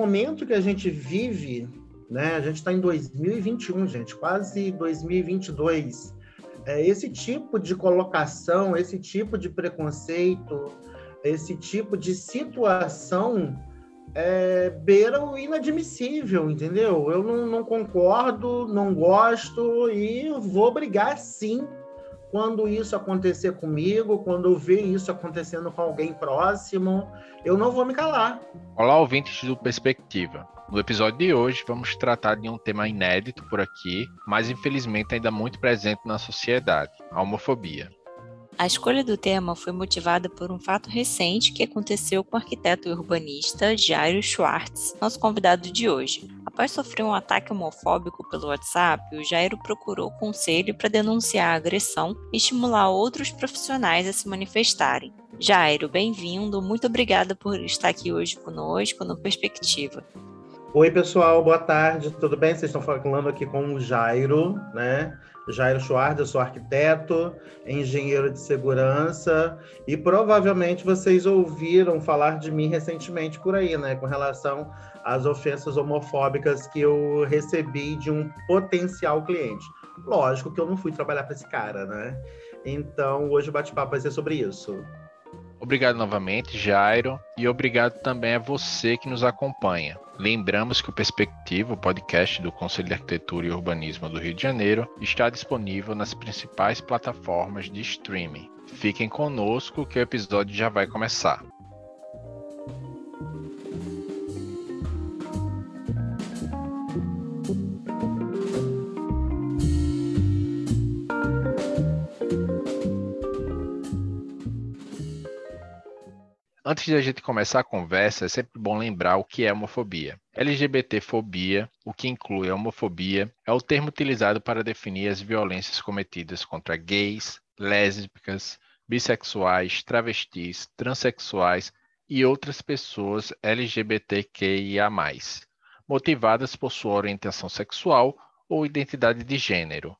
momento que a gente vive, né? A gente está em 2021, gente, quase 2022. É, esse tipo de colocação, esse tipo de preconceito, esse tipo de situação é, beira o inadmissível, entendeu? Eu não, não, concordo, não gosto e vou brigar sim quando isso acontecer comigo, quando eu ver isso acontecendo com alguém próximo, eu não vou me calar. Olá, ouvintes do Perspectiva. No episódio de hoje, vamos tratar de um tema inédito por aqui, mas infelizmente ainda muito presente na sociedade: a homofobia. A escolha do tema foi motivada por um fato recente que aconteceu com o arquiteto e urbanista Jairo Schwartz, nosso convidado de hoje. Após sofrer um ataque homofóbico pelo WhatsApp, o Jairo procurou conselho para denunciar a agressão e estimular outros profissionais a se manifestarem. Jairo, bem-vindo. Muito obrigada por estar aqui hoje conosco no Perspectiva. Oi, pessoal, boa tarde, tudo bem? Vocês estão falando aqui com o Jairo, né? Jairo Schwartz, eu sou arquiteto, engenheiro de segurança e provavelmente vocês ouviram falar de mim recentemente por aí, né, com relação às ofensas homofóbicas que eu recebi de um potencial cliente. Lógico que eu não fui trabalhar para esse cara, né? Então, hoje o bate-papo vai ser sobre isso. Obrigado novamente, Jairo, e obrigado também a você que nos acompanha. Lembramos que o Perspectiva, o podcast do Conselho de Arquitetura e Urbanismo do Rio de Janeiro, está disponível nas principais plataformas de streaming. Fiquem conosco que o episódio já vai começar. Antes de a gente começar a conversa, é sempre bom lembrar o que é homofobia. LGBTfobia, o que inclui a homofobia, é o termo utilizado para definir as violências cometidas contra gays, lésbicas, bissexuais, travestis, transexuais e outras pessoas LGBTQIA+, motivadas por sua orientação sexual ou identidade de gênero.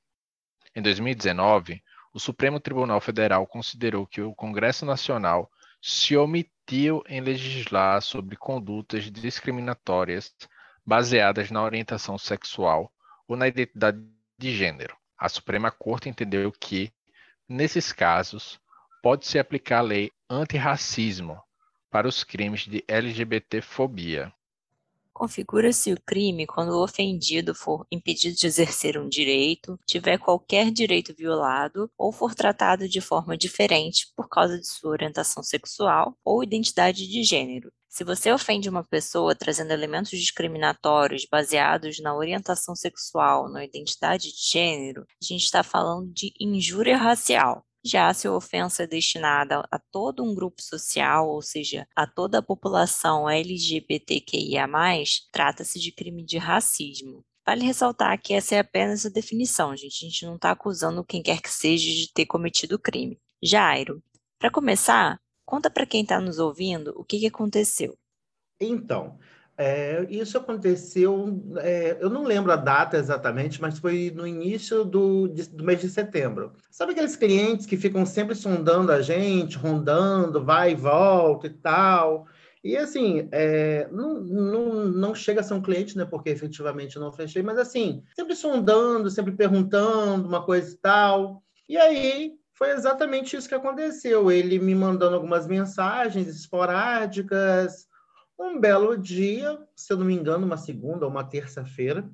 Em 2019, o Supremo Tribunal Federal considerou que o Congresso Nacional se omitiu em legislar sobre condutas discriminatórias baseadas na orientação sexual ou na identidade de gênero. A Suprema Corte entendeu que, nesses casos, pode-se aplicar a lei antirracismo para os crimes de LGBTfobia. Configura-se o crime quando o ofendido for impedido de exercer um direito, tiver qualquer direito violado ou for tratado de forma diferente por causa de sua orientação sexual ou identidade de gênero. Se você ofende uma pessoa trazendo elementos discriminatórios baseados na orientação sexual, na identidade de gênero, a gente está falando de injúria racial. Já se a ofensa é destinada a todo um grupo social, ou seja, a toda a população LGBTQIA, trata-se de crime de racismo. Vale ressaltar que essa é apenas a definição, gente. A gente não está acusando quem quer que seja de ter cometido crime. Jairo, para começar, conta para quem está nos ouvindo o que, que aconteceu. Então, é, isso aconteceu, é, eu não lembro a data exatamente, mas foi no início do, de, do mês de setembro. Sabe aqueles clientes que ficam sempre sondando a gente, rondando, vai e volta e tal? E assim, é, não, não, não chega a ser um cliente, né? Porque efetivamente não fechei, mas assim, sempre sondando, sempre perguntando uma coisa e tal. E aí foi exatamente isso que aconteceu. Ele me mandando algumas mensagens esporádicas um belo dia, se eu não me engano, uma segunda ou uma terça-feira,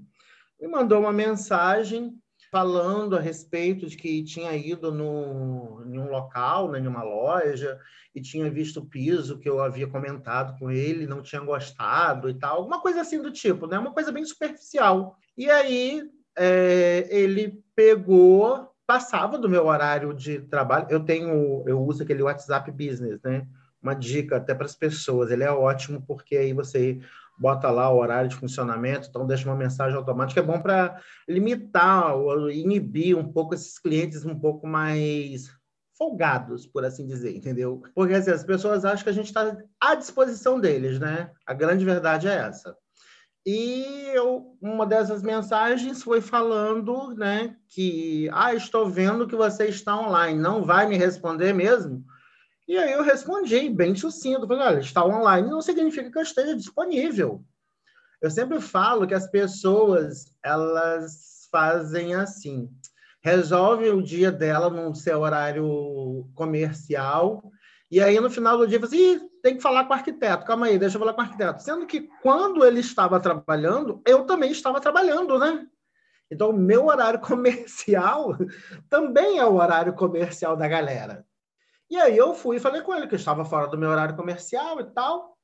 me mandou uma mensagem falando a respeito de que tinha ido no, em um local, né, em uma loja, e tinha visto o piso que eu havia comentado com ele, não tinha gostado e tal, alguma coisa assim do tipo, né? Uma coisa bem superficial. E aí é, ele pegou, passava do meu horário de trabalho. Eu tenho, eu uso aquele WhatsApp Business, né? Uma dica até para as pessoas. Ele é ótimo porque aí você bota lá o horário de funcionamento, então deixa uma mensagem automática. É bom para limitar ou inibir um pouco esses clientes um pouco mais folgados, por assim dizer, entendeu? Porque assim, as pessoas acham que a gente está à disposição deles, né? A grande verdade é essa. E eu, uma dessas mensagens foi falando, né, que ah, estou vendo que você está online, não vai me responder mesmo? E aí eu respondi bem sucinto, falei, olha, está online não significa que eu esteja disponível. Eu sempre falo que as pessoas, elas fazem assim, resolve o dia dela no seu horário comercial, e aí no final do dia fala assim, tem que falar com o arquiteto, calma aí, deixa eu falar com o arquiteto. Sendo que quando ele estava trabalhando, eu também estava trabalhando, né? Então, o meu horário comercial também é o horário comercial da galera. E aí eu fui e falei com ele que eu estava fora do meu horário comercial e tal.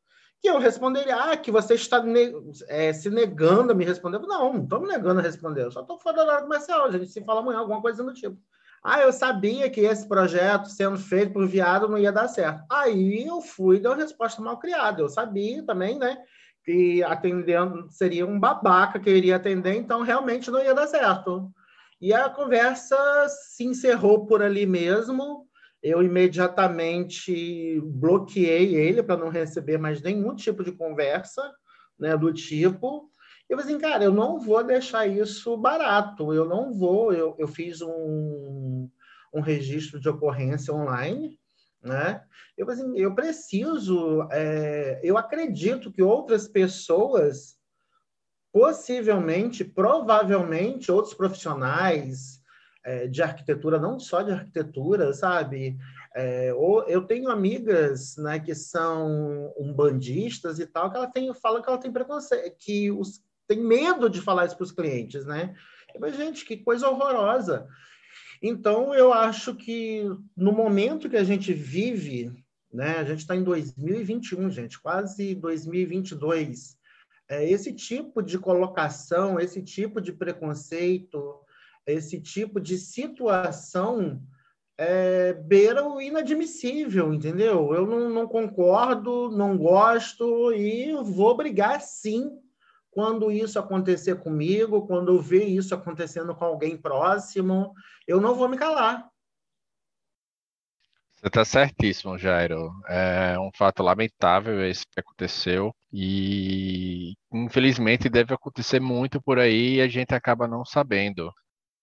E eu responderia, ah, que você está ne é, se negando a me responder. Não, não estou me negando a responder, eu só estou fora do horário comercial, a gente se fala amanhã, alguma coisa do tipo. Ah, eu sabia que esse projeto sendo feito por viado não ia dar certo. Aí eu fui e dei uma resposta mal criada. Eu sabia também, né, que atendendo seria um babaca que eu iria atender, então realmente não ia dar certo. E a conversa se encerrou por ali mesmo. Eu imediatamente bloqueei ele para não receber mais nenhum tipo de conversa, né, do tipo. Eu falei assim, cara, eu não vou deixar isso barato, eu não vou. Eu, eu fiz um, um registro de ocorrência online, né? Eu, assim, eu preciso, é, eu acredito que outras pessoas, possivelmente, provavelmente, outros profissionais é, de arquitetura, não só de arquitetura, sabe? É, ou eu tenho amigas, né, que são umbandistas e tal, que ela tem, fala que ela tem preconceito, que os, tem medo de falar isso para os clientes, né? Mas, gente, que coisa horrorosa. Então, eu acho que no momento que a gente vive, né, a gente está em 2021, gente, quase 2022, é, esse tipo de colocação, esse tipo de preconceito, esse tipo de situação é, beira o inadmissível, entendeu? Eu não, não concordo, não gosto e vou brigar sim quando isso acontecer comigo, quando eu ver isso acontecendo com alguém próximo, eu não vou me calar. Você está certíssimo, Jairo. É um fato lamentável esse que aconteceu e infelizmente deve acontecer muito por aí e a gente acaba não sabendo.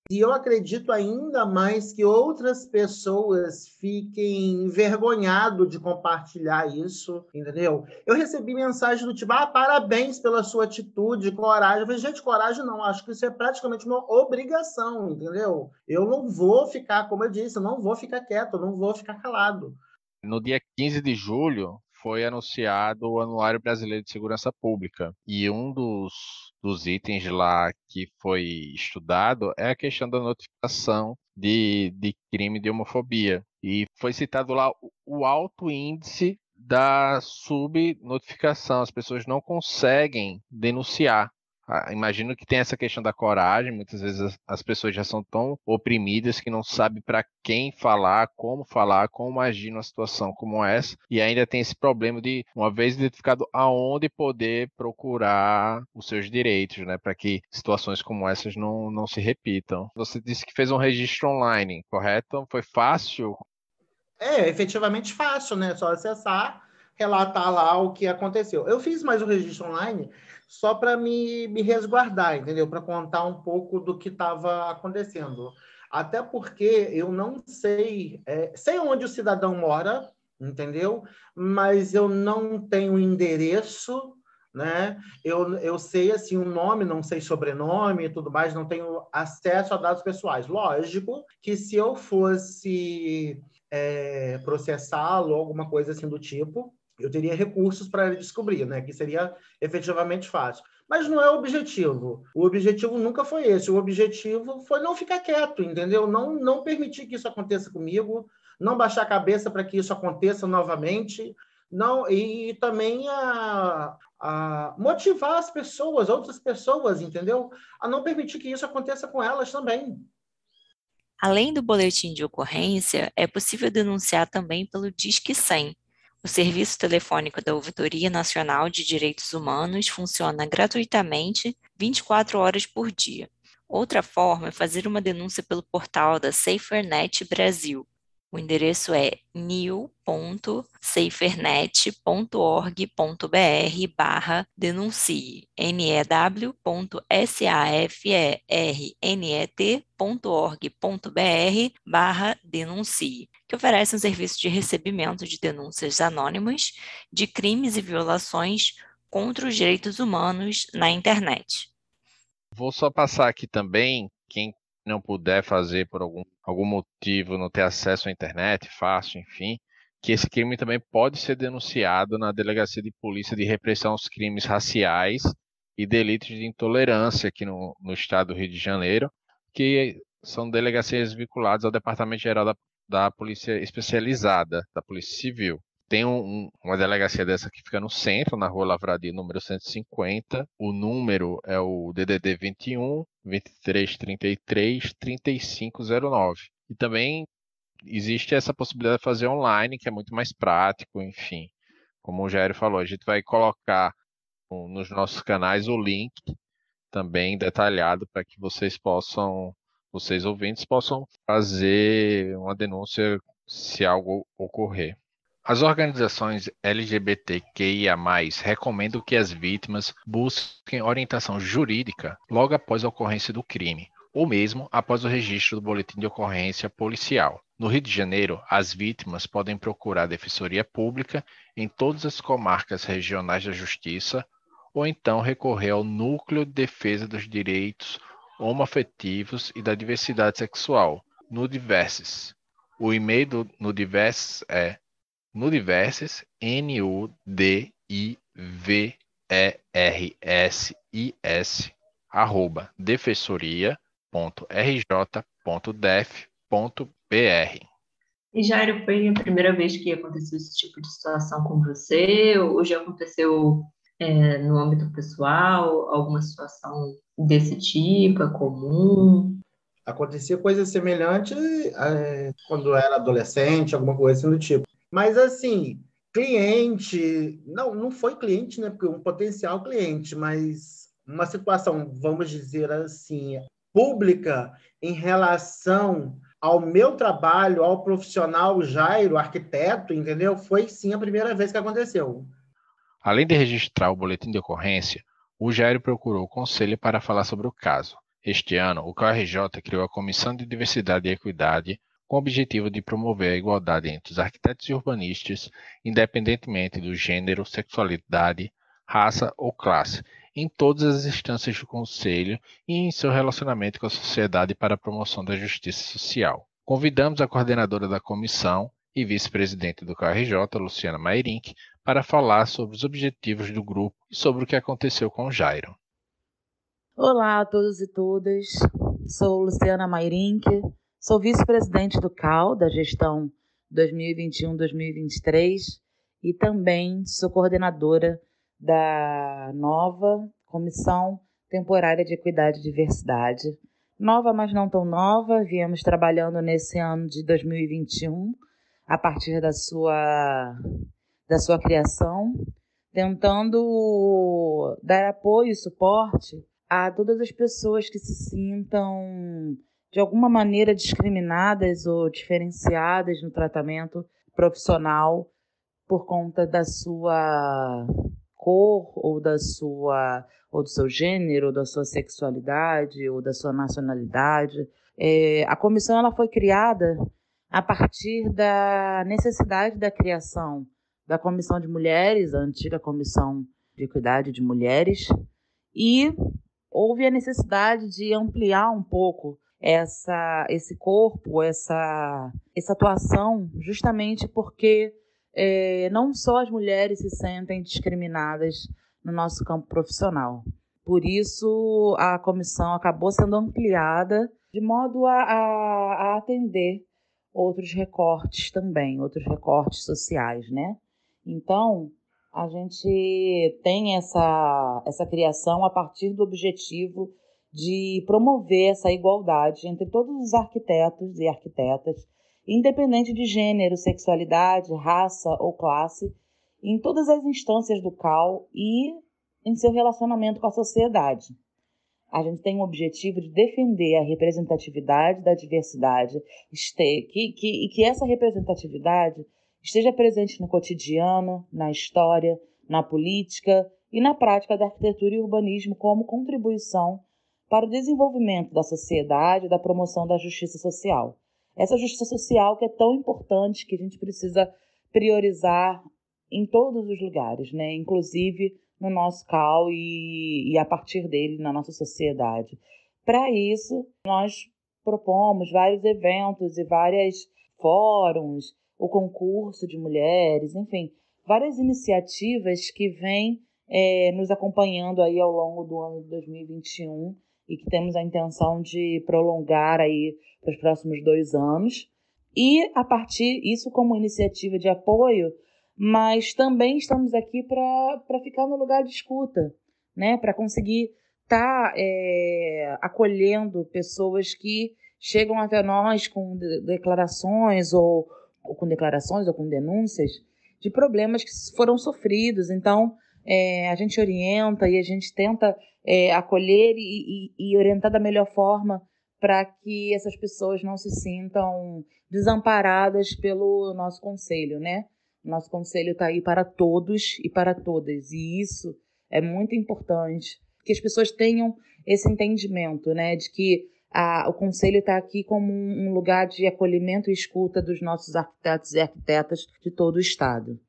E eu acredito ainda mais que outras pessoas fiquem envergonhadas de compartilhar isso, entendeu? Eu recebi mensagem do tipo, ah, parabéns pela sua atitude, coragem. Eu falei, gente, coragem não, acho que isso é praticamente uma obrigação, entendeu? Eu não vou ficar, como eu disse, eu não vou ficar quieto, eu não vou ficar calado. No dia 15 de julho, foi anunciado o Anuário Brasileiro de Segurança Pública. E um dos, dos itens lá que foi estudado é a questão da notificação de, de crime de homofobia. E foi citado lá o alto índice da subnotificação. As pessoas não conseguem denunciar. Ah, imagino que tem essa questão da coragem. Muitas vezes as, as pessoas já são tão oprimidas que não sabem para quem falar, como falar, como agir numa situação como essa. E ainda tem esse problema de, uma vez identificado, aonde poder procurar os seus direitos, né? Para que situações como essas não, não se repitam. Você disse que fez um registro online, correto? Foi fácil? É, efetivamente fácil, né? Só acessar, relatar lá o que aconteceu. Eu fiz mais um registro online só para me, me resguardar, entendeu? Para contar um pouco do que estava acontecendo. Até porque eu não sei, é, sei onde o cidadão mora, entendeu? Mas eu não tenho endereço, né? Eu, eu sei assim o nome, não sei sobrenome e tudo mais, não tenho acesso a dados pessoais. Lógico que se eu fosse é, processá-lo, alguma coisa assim do tipo, eu teria recursos para descobrir, né? Que seria efetivamente fácil. Mas não é o objetivo. O objetivo nunca foi esse. O objetivo foi não ficar quieto, entendeu? Não, não permitir que isso aconteça comigo, não baixar a cabeça para que isso aconteça novamente, não e, e também a, a motivar as pessoas, outras pessoas, entendeu? A não permitir que isso aconteça com elas também. Além do boletim de ocorrência, é possível denunciar também pelo Disque 100, o serviço telefônico da Ouvidoria Nacional de Direitos Humanos funciona gratuitamente 24 horas por dia. Outra forma é fazer uma denúncia pelo portal da SaferNet Brasil. O endereço é new.safernet.org.br barra denuncie, new.safernet.org.br barra denuncie que oferece um serviço de recebimento de denúncias anônimas de crimes e violações contra os direitos humanos na internet. Vou só passar aqui também, quem não puder fazer por algum, algum motivo, não ter acesso à internet, fácil, enfim, que esse crime também pode ser denunciado na Delegacia de Polícia de Repressão aos Crimes Raciais e Delitos de Intolerância aqui no, no estado do Rio de Janeiro, que são delegacias vinculadas ao Departamento Geral da, da Polícia Especializada, da Polícia Civil. Tem um, uma delegacia dessa que fica no centro, na rua Lavradio, número 150. O número é o DDD 21 2333 3509. E também existe essa possibilidade de fazer online, que é muito mais prático, enfim. Como o Jair falou, a gente vai colocar nos nossos canais o link também detalhado para que vocês possam, vocês ouvintes possam fazer uma denúncia se algo ocorrer. As organizações LGBTQIA+, recomendam que as vítimas busquem orientação jurídica logo após a ocorrência do crime, ou mesmo após o registro do boletim de ocorrência policial. No Rio de Janeiro, as vítimas podem procurar a Defensoria Pública em todas as comarcas regionais da Justiça ou então recorrer ao Núcleo de Defesa dos Direitos Homoafetivos e da Diversidade Sexual, no Diverses. O e-mail do Nudiverses é Nudiverses, N-U-D-I-V-E-R-S-I-S, arroba defensoria.rj.def.br. E Jairo, foi a primeira vez que aconteceu esse tipo de situação com você? Ou já aconteceu é, no âmbito pessoal? Alguma situação desse tipo? É comum? Acontecia coisa semelhante é, quando era adolescente, alguma coisa assim do tipo. Mas assim, cliente, não, não foi cliente, né? Porque um potencial cliente, mas uma situação, vamos dizer assim, pública em relação ao meu trabalho, ao profissional Jairo, arquiteto, entendeu? Foi sim a primeira vez que aconteceu. Além de registrar o boletim de ocorrência, o Jairo procurou o conselho para falar sobre o caso. Este ano, o KRJ criou a Comissão de Diversidade e Equidade com o objetivo de promover a igualdade entre os arquitetos e urbanistas, independentemente do gênero, sexualidade, raça ou classe, em todas as instâncias do Conselho e em seu relacionamento com a sociedade para a promoção da justiça social. Convidamos a coordenadora da comissão e vice-presidente do KRJ, Luciana Mairink, para falar sobre os objetivos do grupo e sobre o que aconteceu com o Jairo. Olá a todos e todas, sou Luciana Mairink, Sou vice-presidente do CAL, da gestão 2021-2023, e também sou coordenadora da nova Comissão Temporária de Equidade e Diversidade. Nova, mas não tão nova, viemos trabalhando nesse ano de 2021, a partir da sua, da sua criação, tentando dar apoio e suporte a todas as pessoas que se sintam de alguma maneira discriminadas ou diferenciadas no tratamento profissional por conta da sua cor ou da sua ou do seu gênero, ou da sua sexualidade ou da sua nacionalidade. É, a comissão ela foi criada a partir da necessidade da criação da comissão de mulheres, a antiga comissão de equidade de mulheres, e houve a necessidade de ampliar um pouco essa, esse corpo, essa, essa atuação, justamente porque é, não só as mulheres se sentem discriminadas no nosso campo profissional. Por isso, a comissão acabou sendo ampliada de modo a, a, a atender outros recortes também, outros recortes sociais, né? Então, a gente tem essa, essa criação a partir do objetivo de promover essa igualdade entre todos os arquitetos e arquitetas, independente de gênero, sexualidade, raça ou classe, em todas as instâncias do CAL e em seu relacionamento com a sociedade. A gente tem o objetivo de defender a representatividade da diversidade que, que, e que essa representatividade esteja presente no cotidiano, na história, na política e na prática da arquitetura e urbanismo como contribuição para o desenvolvimento da sociedade e da promoção da justiça social. Essa justiça social que é tão importante que a gente precisa priorizar em todos os lugares, né? Inclusive no nosso CAL e, e a partir dele na nossa sociedade. Para isso, nós propomos vários eventos e vários fóruns, o concurso de mulheres, enfim, várias iniciativas que vêm é, nos acompanhando aí ao longo do ano de 2021 e que temos a intenção de prolongar aí para os próximos dois anos. E a partir isso como iniciativa de apoio, mas também estamos aqui para ficar no lugar de escuta, né? Para conseguir estar tá, é, acolhendo pessoas que chegam até nós com de declarações ou, ou, com declarações ou com denúncias de problemas que foram sofridos. Então, é, a gente orienta e a gente tenta é, acolher e, e, e orientar da melhor forma para que essas pessoas não se sintam desamparadas pelo nosso conselho, né? Nosso conselho está aí para todos e para todas, e isso é muito importante que as pessoas tenham esse entendimento, né, de que a, o conselho está aqui como um, um lugar de acolhimento e escuta dos nossos arquitetos e arquitetas de todo o estado.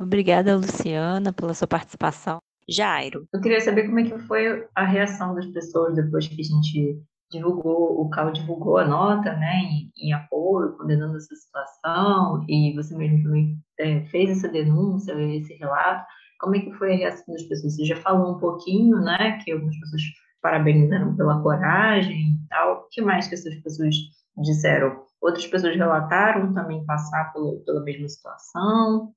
Obrigada, Luciana, pela sua participação. Jairo. Eu queria saber como é que foi a reação das pessoas depois que a gente divulgou, o CAL divulgou a nota, né, em, em apoio, condenando essa situação, e você mesmo também é, fez essa denúncia, esse relato. Como é que foi a reação das pessoas? Você já falou um pouquinho, né, que algumas pessoas parabenizaram pela coragem e tal. O que mais que essas pessoas disseram? Outras pessoas relataram também passar pelo, pela mesma situação?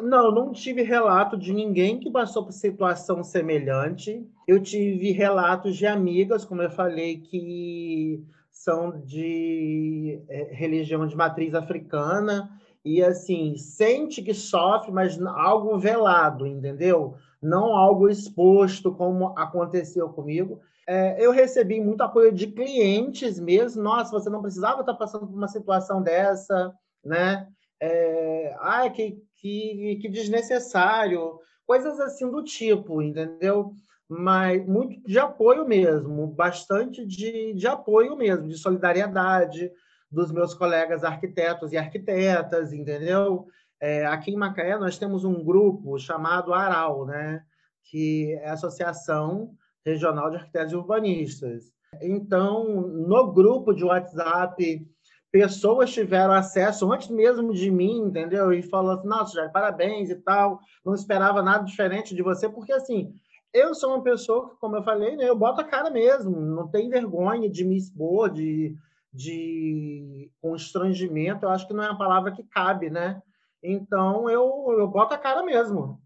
Não, não tive relato de ninguém que passou por situação semelhante. Eu tive relatos de amigas, como eu falei, que são de é, religião de matriz africana e assim sente que sofre, mas algo velado, entendeu? Não algo exposto como aconteceu comigo. É, eu recebi muito apoio de clientes mesmo. Nossa, você não precisava estar passando por uma situação dessa, né? É, ai, que que, que desnecessário, coisas assim do tipo, entendeu? Mas muito de apoio mesmo, bastante de, de apoio mesmo, de solidariedade dos meus colegas arquitetos e arquitetas, entendeu? É, aqui em Macaé nós temos um grupo chamado ARAL, né? que é a Associação Regional de Arquitetos e Urbanistas. Então, no grupo de WhatsApp pessoas tiveram acesso antes mesmo de mim, entendeu? E falou assim, nossa, já parabéns e tal, não esperava nada diferente de você, porque assim, eu sou uma pessoa que, como eu falei, né, eu boto a cara mesmo, não tem vergonha de me expor, de, de constrangimento, eu acho que não é uma palavra que cabe, né? Então, eu, eu boto a cara mesmo.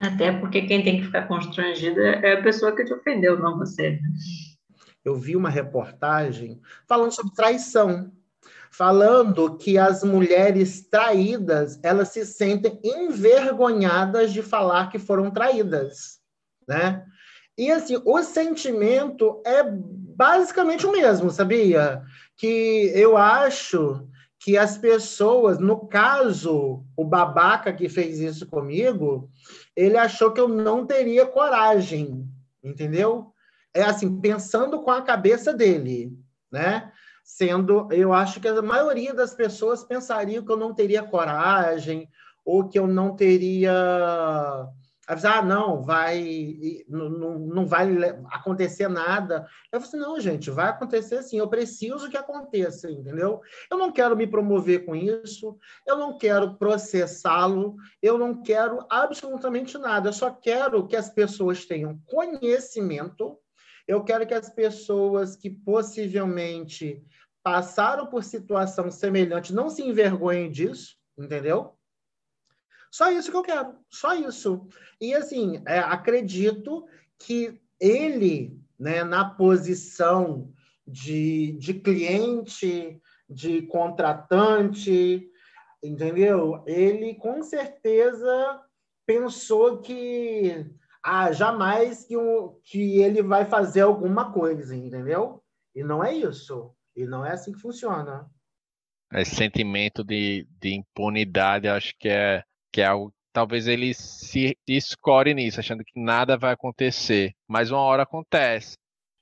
Até porque quem tem que ficar constrangida é a pessoa que te ofendeu, não você. Eu vi uma reportagem falando sobre traição falando que as mulheres traídas elas se sentem envergonhadas de falar que foram traídas, né? E assim, o sentimento é basicamente o mesmo, sabia? Que eu acho que as pessoas, no caso, o babaca que fez isso comigo, ele achou que eu não teria coragem, entendeu? É assim, pensando com a cabeça dele, né? Sendo, eu acho que a maioria das pessoas pensariam que eu não teria coragem ou que eu não teria avisar, ah, não, vai, não, não vai acontecer nada. Eu falei assim, não, gente, vai acontecer sim, eu preciso que aconteça, entendeu? Eu não quero me promover com isso, eu não quero processá-lo, eu não quero absolutamente nada, eu só quero que as pessoas tenham conhecimento, eu quero que as pessoas que possivelmente passaram por situação semelhante não se envergonhem disso, entendeu? Só isso que eu quero, só isso. E assim, é, acredito que ele, né, na posição de, de cliente, de contratante, entendeu? Ele com certeza pensou que ah, jamais que, um, que ele vai fazer alguma coisa, entendeu? E não é isso. E não é assim que funciona. Esse sentimento de, de impunidade, acho que é, que é algo. Talvez ele se escore nisso, achando que nada vai acontecer. Mas uma hora acontece.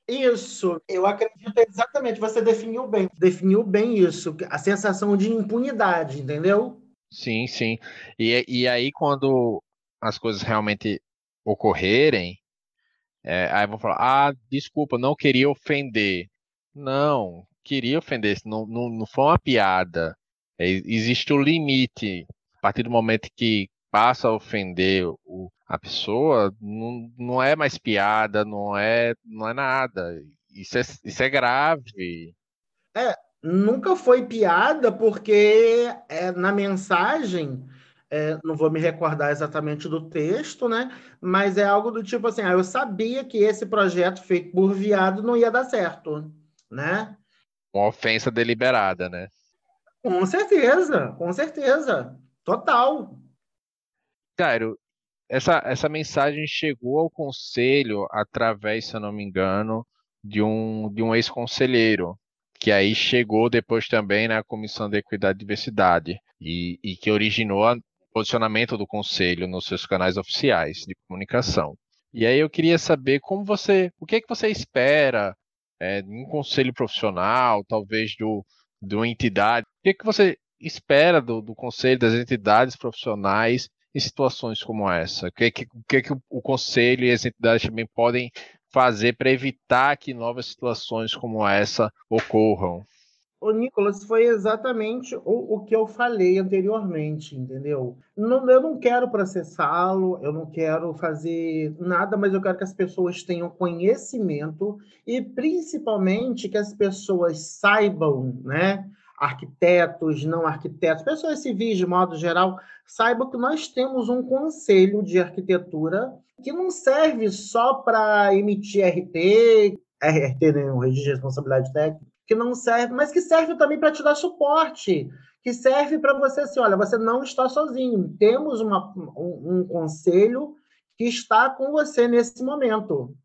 Isso, eu acredito exatamente. Você definiu bem. Definiu bem isso. A sensação de impunidade, entendeu? Sim, sim. E, e aí, quando as coisas realmente ocorrerem, é, aí vão falar: ah, desculpa, não queria ofender. Não, queria ofender, não, não, não foi uma piada. É, existe o limite. A partir do momento que passa a ofender o, a pessoa, não, não é mais piada, não é, não é nada. Isso é, isso é grave. É, nunca foi piada, porque é, na mensagem, é, não vou me recordar exatamente do texto, né? Mas é algo do tipo assim: ah, eu sabia que esse projeto feito por viado não ia dar certo, né? Uma ofensa deliberada, né? Com certeza, com certeza. Total. Cairo, essa, essa mensagem chegou ao conselho através, se eu não me engano, de um, de um ex-conselheiro, que aí chegou depois também na Comissão de Equidade e Diversidade, e, e que originou o posicionamento do conselho nos seus canais oficiais de comunicação. E aí eu queria saber como você, o que é que você espera é, de um conselho profissional, talvez do, de uma entidade, o que é que você espera do, do conselho das entidades profissionais em situações como essa? O que, que, que, que o conselho e as entidades também podem fazer para evitar que novas situações como essa ocorram? O Nicolas, foi exatamente o, o que eu falei anteriormente, entendeu? Não, eu não quero processá-lo, eu não quero fazer nada, mas eu quero que as pessoas tenham conhecimento e principalmente que as pessoas saibam, né? arquitetos, não arquitetos, pessoas civis de modo geral, saibam que nós temos um conselho de arquitetura que não serve só para emitir RT, RT, né, o registro de responsabilidade técnica, que não serve, mas que serve também para te dar suporte, que serve para você assim, olha, você não está sozinho, temos uma, um, um conselho que está com você nesse momento.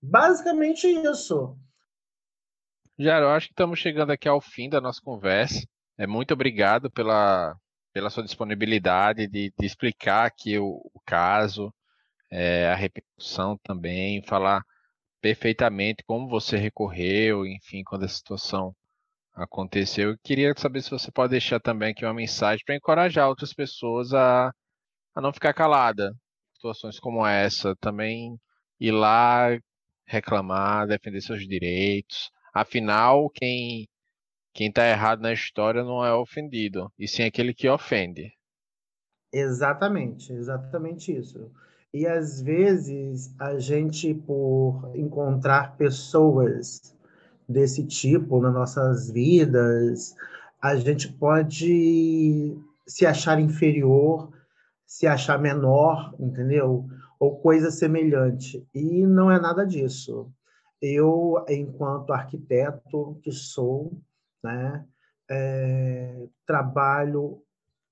Basicamente isso. Jaro, acho que estamos chegando aqui ao fim da nossa conversa. É, muito obrigado pela, pela sua disponibilidade de, de explicar aqui o, o caso, é, a repercussão também, falar perfeitamente como você recorreu, enfim, quando a situação aconteceu. Eu queria saber se você pode deixar também aqui uma mensagem para encorajar outras pessoas a, a não ficar calada. Situações como essa, também ir lá reclamar, defender seus direitos, Afinal, quem quem está errado na história não é ofendido, e sim aquele que ofende. Exatamente, exatamente isso. E às vezes a gente, por encontrar pessoas desse tipo nas nossas vidas, a gente pode se achar inferior, se achar menor, entendeu? Ou coisa semelhante. E não é nada disso. Eu, enquanto arquiteto que sou, né, é, trabalho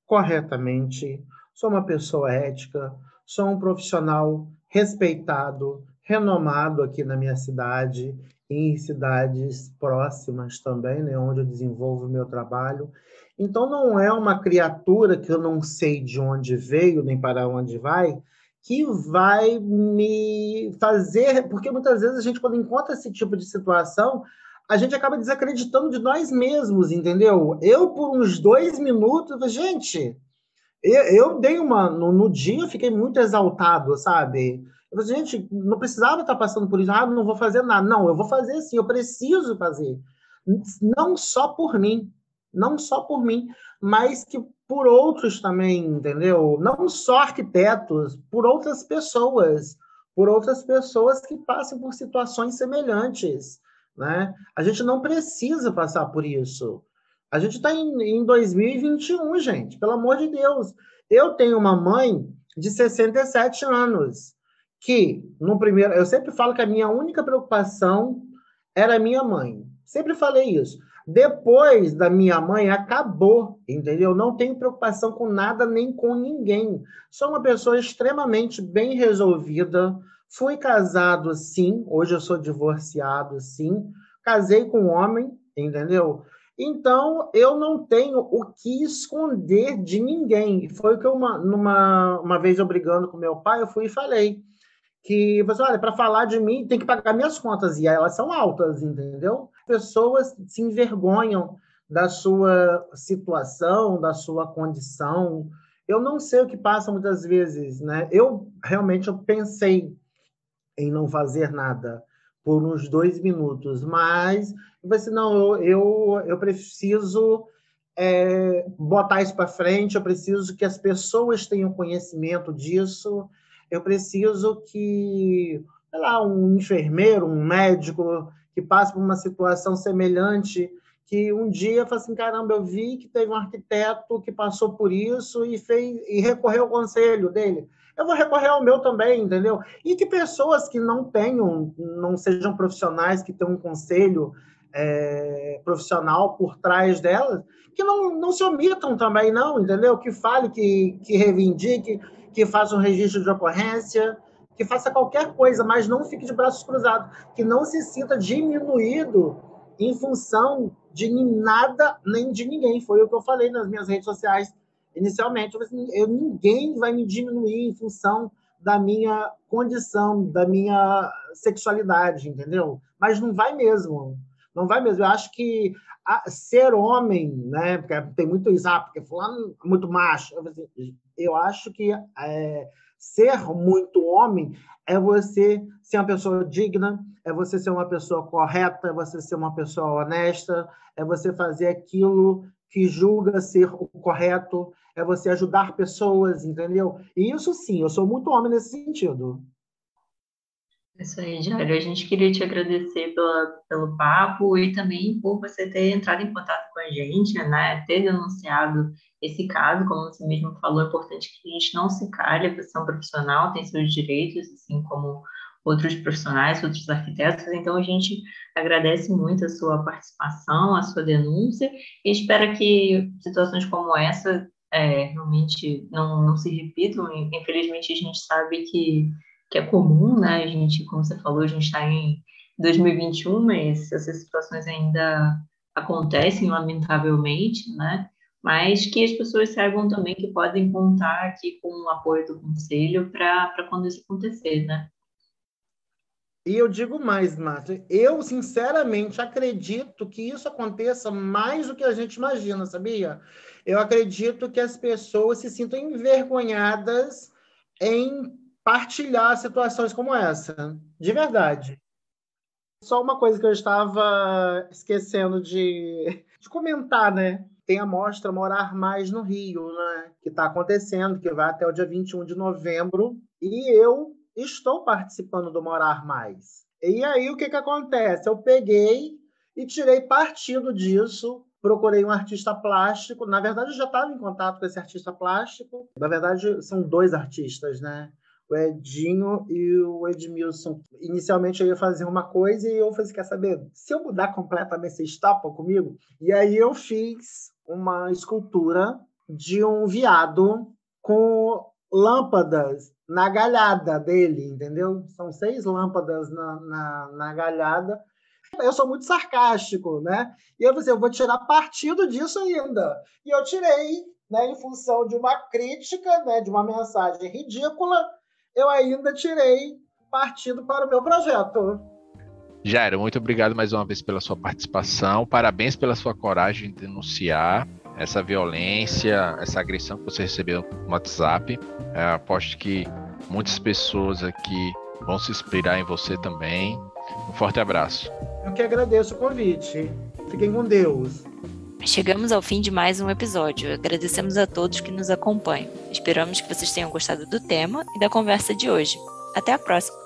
corretamente, sou uma pessoa ética, sou um profissional respeitado, renomado aqui na minha cidade e em cidades próximas também, né, onde eu desenvolvo o meu trabalho. Então, não é uma criatura que eu não sei de onde veio nem para onde vai, que vai me fazer. Porque muitas vezes a gente, quando encontra esse tipo de situação, a gente acaba desacreditando de nós mesmos, entendeu? Eu, por uns dois minutos, gente, eu, eu dei uma. No, no, dia eu fiquei muito exaltado, sabe? Eu falei, gente, não precisava estar passando por isso. Ah, não vou fazer nada. Não, eu vou fazer sim, eu preciso fazer. Não só por mim, não só por mim, mas que por outros também, entendeu? Não só arquitetos, por outras pessoas, por outras pessoas que passem por situações semelhantes, né? A gente não precisa passar por isso. A gente está em, em 2021, gente, pelo amor de Deus. Eu tenho uma mãe de 67 anos que, no primeiro, eu sempre falo que a minha única preocupação era minha mãe. Sempre falei isso. Depois da minha mãe, acabou, entendeu? Não tenho preocupação com nada nem com ninguém. Sou uma pessoa extremamente bem resolvida. Fui casado, sim. Hoje eu sou divorciado, sim. Casei com um homem, entendeu? Então, eu não tenho o que esconder de ninguém. Foi o que eu, uma, numa, uma vez eu brigando com meu pai, eu fui e falei que você olha, para falar de mim tem que pagar minhas contas e elas são altas, entendeu? Pessoas se envergonham da sua situação, da sua condição. Eu não sei o que passa muitas vezes, né? Eu realmente eu pensei em não fazer nada por uns dois minutos, mas eu pensei, não, eu, eu, eu preciso é, botar isso para frente, eu preciso que as pessoas tenham conhecimento disso, eu preciso que, sei lá, um enfermeiro, um médico que passe por uma situação semelhante, que um dia fala assim, caramba, eu vi que teve um arquiteto que passou por isso e fez e recorreu ao conselho dele. Eu vou recorrer ao meu também, entendeu? E que pessoas que não tenham, não sejam profissionais, que tenham um conselho é, profissional por trás delas, que não, não se omitam também, não, entendeu? Que fale, que, que reivindique, que faça um registro de ocorrência, que faça qualquer coisa, mas não fique de braços cruzados, que não se sinta diminuído em função de nada nem de ninguém. Foi o que eu falei nas minhas redes sociais inicialmente. Assim, eu ninguém vai me diminuir em função da minha condição, da minha sexualidade, entendeu? Mas não vai mesmo. Não vai mesmo. Eu acho que a, ser homem, né? Porque tem muito isso, ah, porque fulano é muito macho. Eu, assim, acho que é, ser muito homem é você ser uma pessoa digna, é você ser uma pessoa correta, é você ser uma pessoa honesta, é você fazer aquilo que julga ser o correto, é você ajudar pessoas, entendeu? E isso sim, eu sou muito homem nesse sentido. Isso aí, Jário. A gente queria te agradecer pela, pelo papo e também por você ter entrado em contato com a gente, né? Ter denunciado esse caso, como você mesmo falou, é importante que a gente não se calhe, a profissão profissional tem seus direitos, assim como outros profissionais, outros arquitetos. Então, a gente agradece muito a sua participação, a sua denúncia e espera que situações como essa é, realmente não, não se repitam. Infelizmente, a gente sabe que que é comum, né? A gente, como você falou, a gente está em 2021, mas essas situações ainda acontecem, lamentavelmente, né? Mas que as pessoas saibam também que podem contar aqui com o apoio do conselho para quando isso acontecer, né? E eu digo mais, Márcia, eu sinceramente acredito que isso aconteça mais do que a gente imagina, sabia? Eu acredito que as pessoas se sintam envergonhadas em partilhar situações como essa, de verdade. Só uma coisa que eu estava esquecendo de, de comentar, né? Tem a mostra Morar Mais no Rio, né? Que está acontecendo, que vai até o dia 21 de novembro. E eu estou participando do Morar Mais. E aí, o que, que acontece? Eu peguei e tirei partido disso procurei um artista plástico. Na verdade, eu já estava em contato com esse artista plástico. Na verdade, são dois artistas, né? o Edinho e o Edmilson. Inicialmente eu ia fazer uma coisa e eu falei, quer saber? Se eu mudar completamente, vocês topam comigo? E aí eu fiz uma escultura de um viado com lâmpadas na galhada dele, entendeu? São seis lâmpadas na, na, na galhada. Eu sou muito sarcástico, né? E eu falei, eu vou tirar partido disso ainda. E eu tirei, né, em função de uma crítica, né, de uma mensagem ridícula, eu ainda tirei partido para o meu projeto. Jairo, muito obrigado mais uma vez pela sua participação. Parabéns pela sua coragem de denunciar essa violência, essa agressão que você recebeu no WhatsApp. É, aposto que muitas pessoas aqui vão se inspirar em você também. Um forte abraço. Eu que agradeço o convite. Fiquem com Deus. Chegamos ao fim de mais um episódio. Agradecemos a todos que nos acompanham. Esperamos que vocês tenham gostado do tema e da conversa de hoje. Até a próxima!